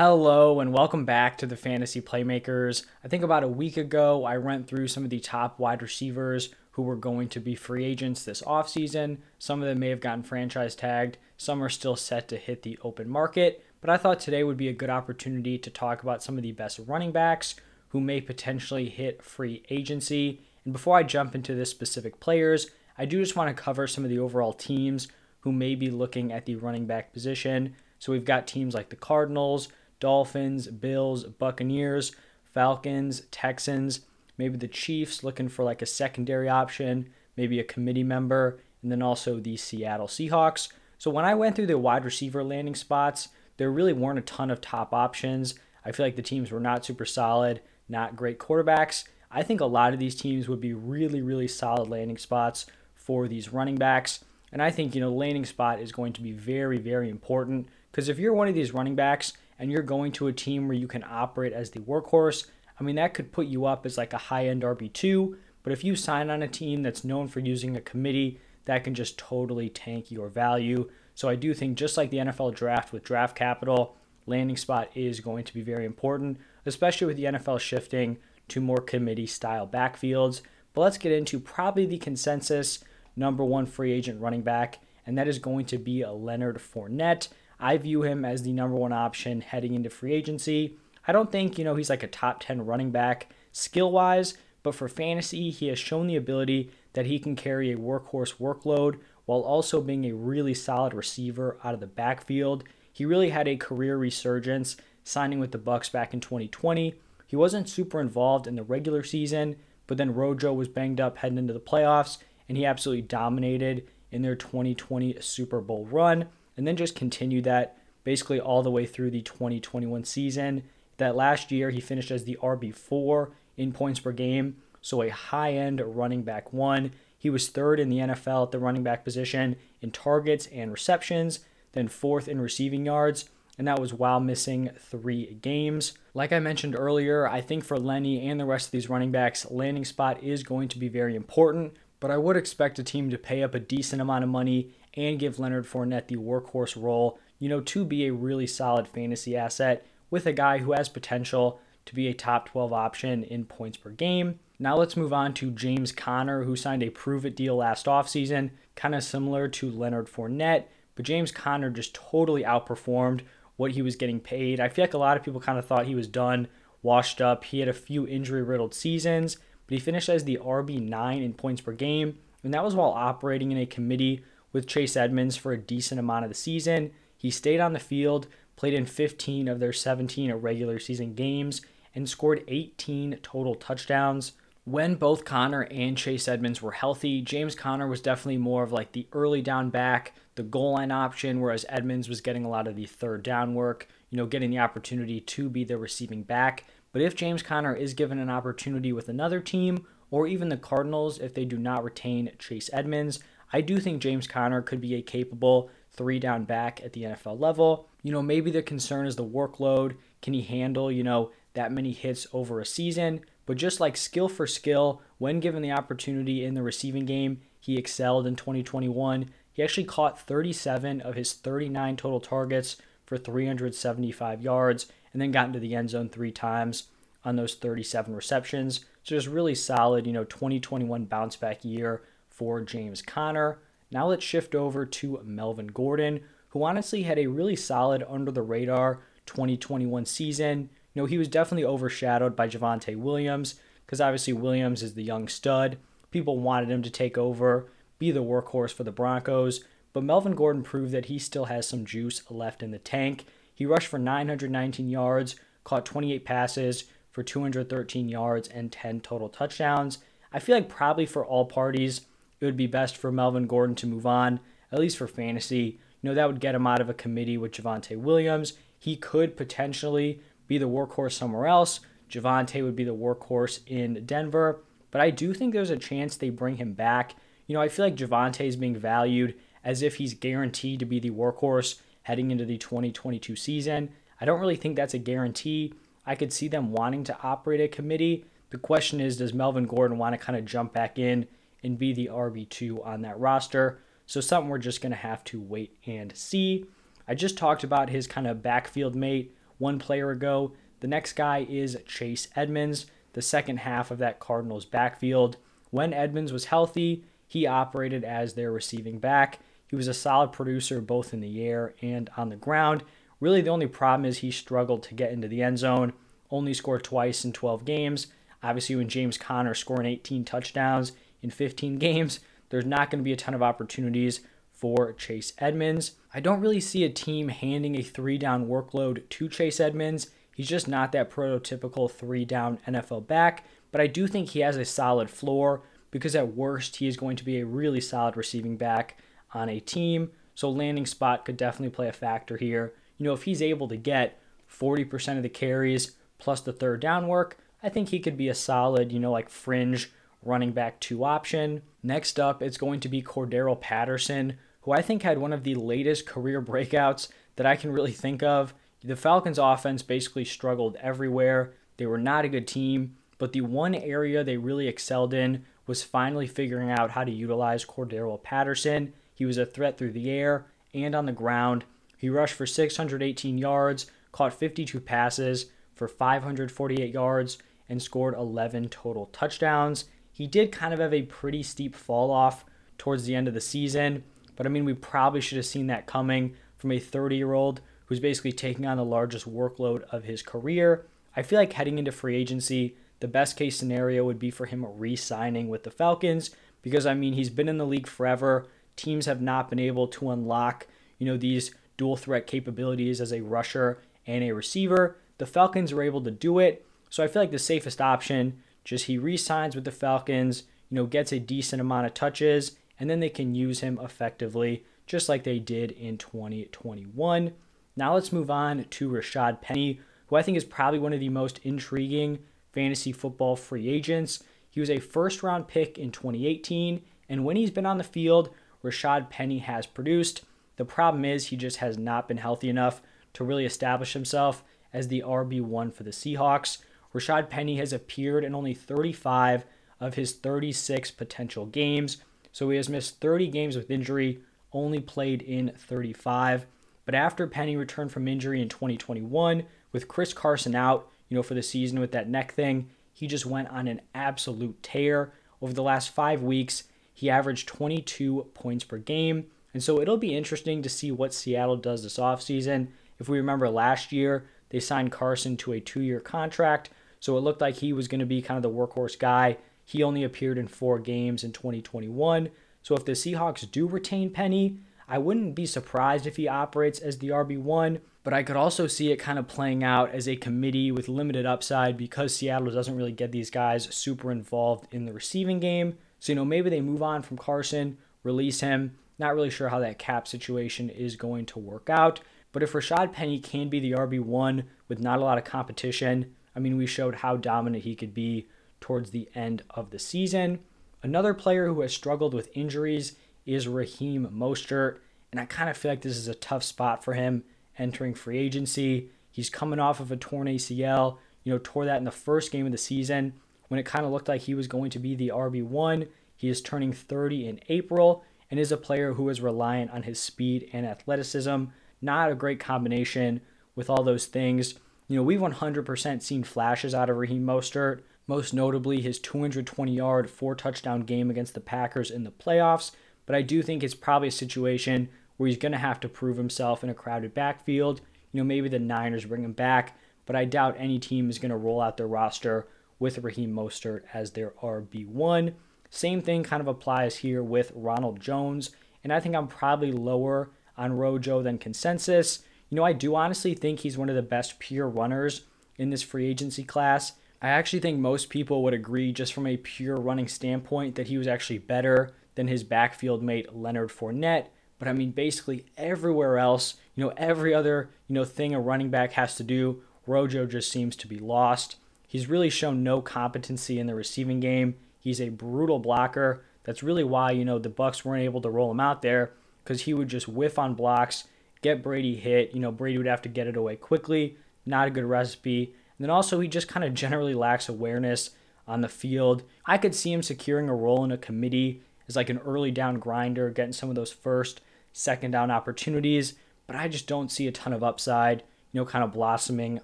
Hello and welcome back to the Fantasy Playmakers. I think about a week ago, I went through some of the top wide receivers who were going to be free agents this offseason. Some of them may have gotten franchise tagged, some are still set to hit the open market. But I thought today would be a good opportunity to talk about some of the best running backs who may potentially hit free agency. And before I jump into the specific players, I do just want to cover some of the overall teams who may be looking at the running back position. So we've got teams like the Cardinals, Dolphins, Bills, Buccaneers, Falcons, Texans, maybe the Chiefs looking for like a secondary option, maybe a committee member, and then also the Seattle Seahawks. So when I went through the wide receiver landing spots, there really weren't a ton of top options. I feel like the teams were not super solid, not great quarterbacks. I think a lot of these teams would be really, really solid landing spots for these running backs. And I think, you know, landing spot is going to be very, very important because if you're one of these running backs and you're going to a team where you can operate as the workhorse, I mean, that could put you up as like a high end RB2. But if you sign on a team that's known for using a committee, that can just totally tank your value. So I do think, just like the NFL draft with draft capital, landing spot is going to be very important, especially with the NFL shifting to more committee style backfields. But let's get into probably the consensus number one free agent running back, and that is going to be a Leonard Fournette. I view him as the number one option heading into free agency. I don't think, you know, he's like a top 10 running back skill wise, but for fantasy, he has shown the ability that he can carry a workhorse workload while also being a really solid receiver out of the backfield. He really had a career resurgence signing with the Bucks back in 2020. He wasn't super involved in the regular season, but then Rojo was banged up heading into the playoffs and he absolutely dominated in their 2020 Super Bowl run and then just continued that basically all the way through the 2021 season. That last year, he finished as the RB4 in points per game, so a high end running back one. He was third in the NFL at the running back position in targets and receptions, then fourth in receiving yards, and that was while missing three games. Like I mentioned earlier, I think for Lenny and the rest of these running backs, landing spot is going to be very important, but I would expect a team to pay up a decent amount of money and give Leonard Fournette the workhorse role, you know, to be a really solid fantasy asset with a guy who has potential to be a top 12 option in points per game. Now let's move on to James Conner, who signed a prove it deal last offseason, kind of similar to Leonard Fournette, but James Conner just totally outperformed what he was getting paid. I feel like a lot of people kind of thought he was done, washed up. He had a few injury riddled seasons, but he finished as the RB9 in points per game, and that was while operating in a committee with Chase Edmonds for a decent amount of the season. He stayed on the field, played in 15 of their 17 regular season games, and scored 18 total touchdowns. When both Conner and Chase Edmonds were healthy, James Conner was definitely more of like the early down back, the goal line option, whereas Edmonds was getting a lot of the third down work, you know, getting the opportunity to be the receiving back. But if James Conner is given an opportunity with another team, or even the Cardinals, if they do not retain Chase Edmonds, I do think James Conner could be a capable three down back at the NFL level. You know, maybe the concern is the workload. Can he handle, you know, that many hits over a season? But just like skill for skill, when given the opportunity in the receiving game, he excelled in 2021. He actually caught 37 of his 39 total targets for 375 yards and then got into the end zone three times on those 37 receptions. So just really solid, you know, 2021 bounce back year for James Conner. Now let's shift over to Melvin Gordon, who honestly had a really solid under the radar 2021 season. You know, he was definitely overshadowed by Javonte Williams because obviously Williams is the young stud. People wanted him to take over, be the workhorse for the Broncos, but Melvin Gordon proved that he still has some juice left in the tank. He rushed for 919 yards, caught 28 passes for 213 yards and 10 total touchdowns. I feel like probably for all parties, it would be best for Melvin Gordon to move on, at least for fantasy. You know, that would get him out of a committee with Javonte Williams. He could potentially be the workhorse somewhere else. Javonte would be the workhorse in Denver. But I do think there's a chance they bring him back. You know, I feel like Javonte is being valued as if he's guaranteed to be the workhorse heading into the 2022 season. I don't really think that's a guarantee. I could see them wanting to operate a committee. The question is, does Melvin Gordon want to kind of jump back in and be the RB2 on that roster. So, something we're just going to have to wait and see. I just talked about his kind of backfield mate one player ago. The next guy is Chase Edmonds, the second half of that Cardinals backfield. When Edmonds was healthy, he operated as their receiving back. He was a solid producer both in the air and on the ground. Really, the only problem is he struggled to get into the end zone, only scored twice in 12 games. Obviously, when James Conner scoring 18 touchdowns in 15 games, there's not going to be a ton of opportunities for Chase Edmonds. I don't really see a team handing a three down workload to Chase Edmonds. He's just not that prototypical three down NFL back, but I do think he has a solid floor because at worst, he is going to be a really solid receiving back on a team. So landing spot could definitely play a factor here. You know, if he's able to get 40% of the carries plus the third down work, I think he could be a solid, you know, like fringe running back two option. Next up, it's going to be Cordarrelle Patterson, who I think had one of the latest career breakouts that I can really think of. The Falcons offense basically struggled everywhere. They were not a good team, but the one area they really excelled in was finally figuring out how to utilize Cordarrelle Patterson. He was a threat through the air and on the ground. He rushed for 618 yards, caught 52 passes for 548 yards, and scored 11 total touchdowns. He did kind of have a pretty steep fall off towards the end of the season, but I mean, we probably should have seen that coming from a 30 year old who's basically taking on the largest workload of his career. I feel like heading into free agency, the best case scenario would be for him re signing with the Falcons because, I mean, he's been in the league forever. Teams have not been able to unlock, you know, these dual threat capabilities as a rusher and a receiver. The Falcons were able to do it. So I feel like the safest option, just he re signs with the Falcons, you know, gets a decent amount of touches, and then they can use him effectively, just like they did in 2021. Now let's move on to Rashaad Penny, who I think is probably one of the most intriguing fantasy football free agents. He was a first round pick in 2018, and when he's been on the field, Rashaad Penny has produced. The problem is he just has not been healthy enough to really establish himself as the RB1 for the Seahawks. Rashaad Penny has appeared in only 35 of his 36 potential games, so he has missed 30 games with injury, only played in 35. But after Penny returned from injury in 2021, with Chris Carson out, you know, for the season with that neck thing. He just went on an absolute tear. Over the last five weeks, he averaged 22 points per game. And so it'll be interesting to see what Seattle does this offseason. If we remember last year, they signed Carson to a two year contract. So it looked like he was going to be kind of the workhorse guy. He only appeared in four games in 2021. So if the Seahawks do retain Penny, I wouldn't be surprised if he operates as the RB1 but I could also see it kind of playing out as a committee with limited upside because Seattle doesn't really get these guys super involved in the receiving game. So, you know, maybe they move on from Carson, release him. Not really sure how that cap situation is going to work out. But if Rashaad Penny can be the RB1 with not a lot of competition, I mean, we showed how dominant he could be towards the end of the season. Another player who has struggled with injuries is Raheem Mostert, and I kind of feel like this is a tough spot for him entering free agency. He's coming off of a torn ACL, you know, tore that in the first game of the season when it kind of looked like he was going to be the RB1. He is turning 30 in April and is a player who is reliant on his speed and athleticism. Not a great combination with all those things. You know, we've 100% seen flashes out of Raheem Mostert, most notably his 220 yard, four touchdown game against the Packers in the playoffs. But I do think it's probably a situation where he's going to have to prove himself in a crowded backfield. You know, maybe the Niners bring him back, but I doubt any team is going to roll out their roster with Raheem Mostert as their RB1. Same thing kind of applies here with Ronald Jones, and I think I'm probably lower on Rojo than consensus. You know, I do honestly think he's one of the best pure runners in this free agency class. I actually think most people would agree, just from a pure running standpoint, that he was actually better than his backfield mate Leonard Fournette. But I mean, basically everywhere else, you know, every other, you know, thing a running back has to do, Rojo just seems to be lost. He's really shown no competency in the receiving game. He's a brutal blocker. That's really why, you know, the Bucks weren't able to roll him out there because he would just whiff on blocks, get Brady hit. You know, Brady would have to get it away quickly. Not a good recipe. And then also, he just kind of generally lacks awareness on the field. I could see him securing a role in a committee as like an early down grinder, getting some of those first second down opportunities, but I just don't see a ton of upside. You know, kind of blossoming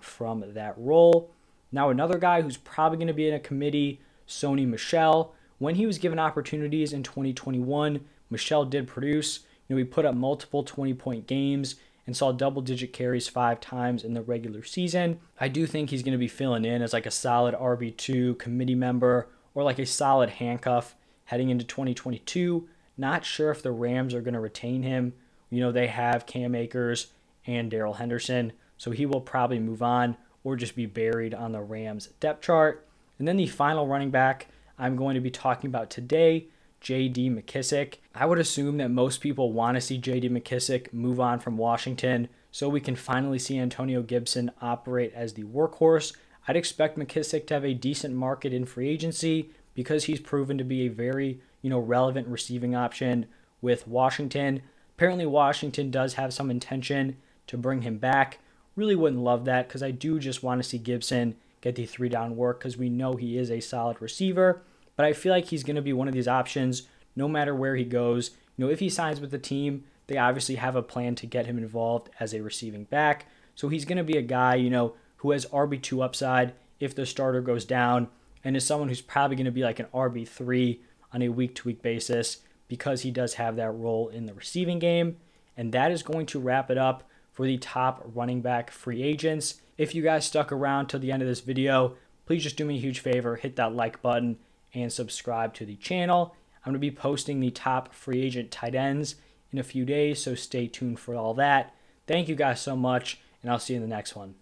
from that role. Now, another guy who's probably going to be in a committee, Sony Michel. When he was given opportunities in 2021, Michel did produce. You know, he put up multiple 20 point games and saw double digit carries five times in the regular season. I do think he's going to be filling in as like a solid RB2 committee member or like a solid handcuff heading into 2022. Not sure if the Rams are going to retain him. You know, they have Cam Akers and Darrell Henderson, so he will probably move on or just be buried on the Rams depth chart. And then the final running back I'm going to be talking about today, J.D. McKissic. I would assume that most people want to see J.D. McKissic move on from Washington so we can finally see Antonio Gibson operate as the workhorse. I'd expect McKissic to have a decent market in free agency because he's proven to be a very, you know, relevant receiving option with Washington. Apparently Washington does have some intention to bring him back. Really wouldn't love that because I do just want to see Gibson get the three down work because we know he is a solid receiver. But I feel like he's going to be one of these options no matter where he goes. You know, if he signs with the team, they obviously have a plan to get him involved as a receiving back. So he's going to be a guy, you know, who has RB2 upside if the starter goes down and is someone who's probably going to be like an RB3 on a week to week basis because he does have that role in the receiving game. And that is going to wrap it up for the top running back free agents. If you guys stuck around till the end of this video, please just do me a huge favor, hit that like button and subscribe to the channel. I'm going to be posting the top free agent tight ends in a few days, so stay tuned for all that. Thank you guys so much, and I'll see you in the next one.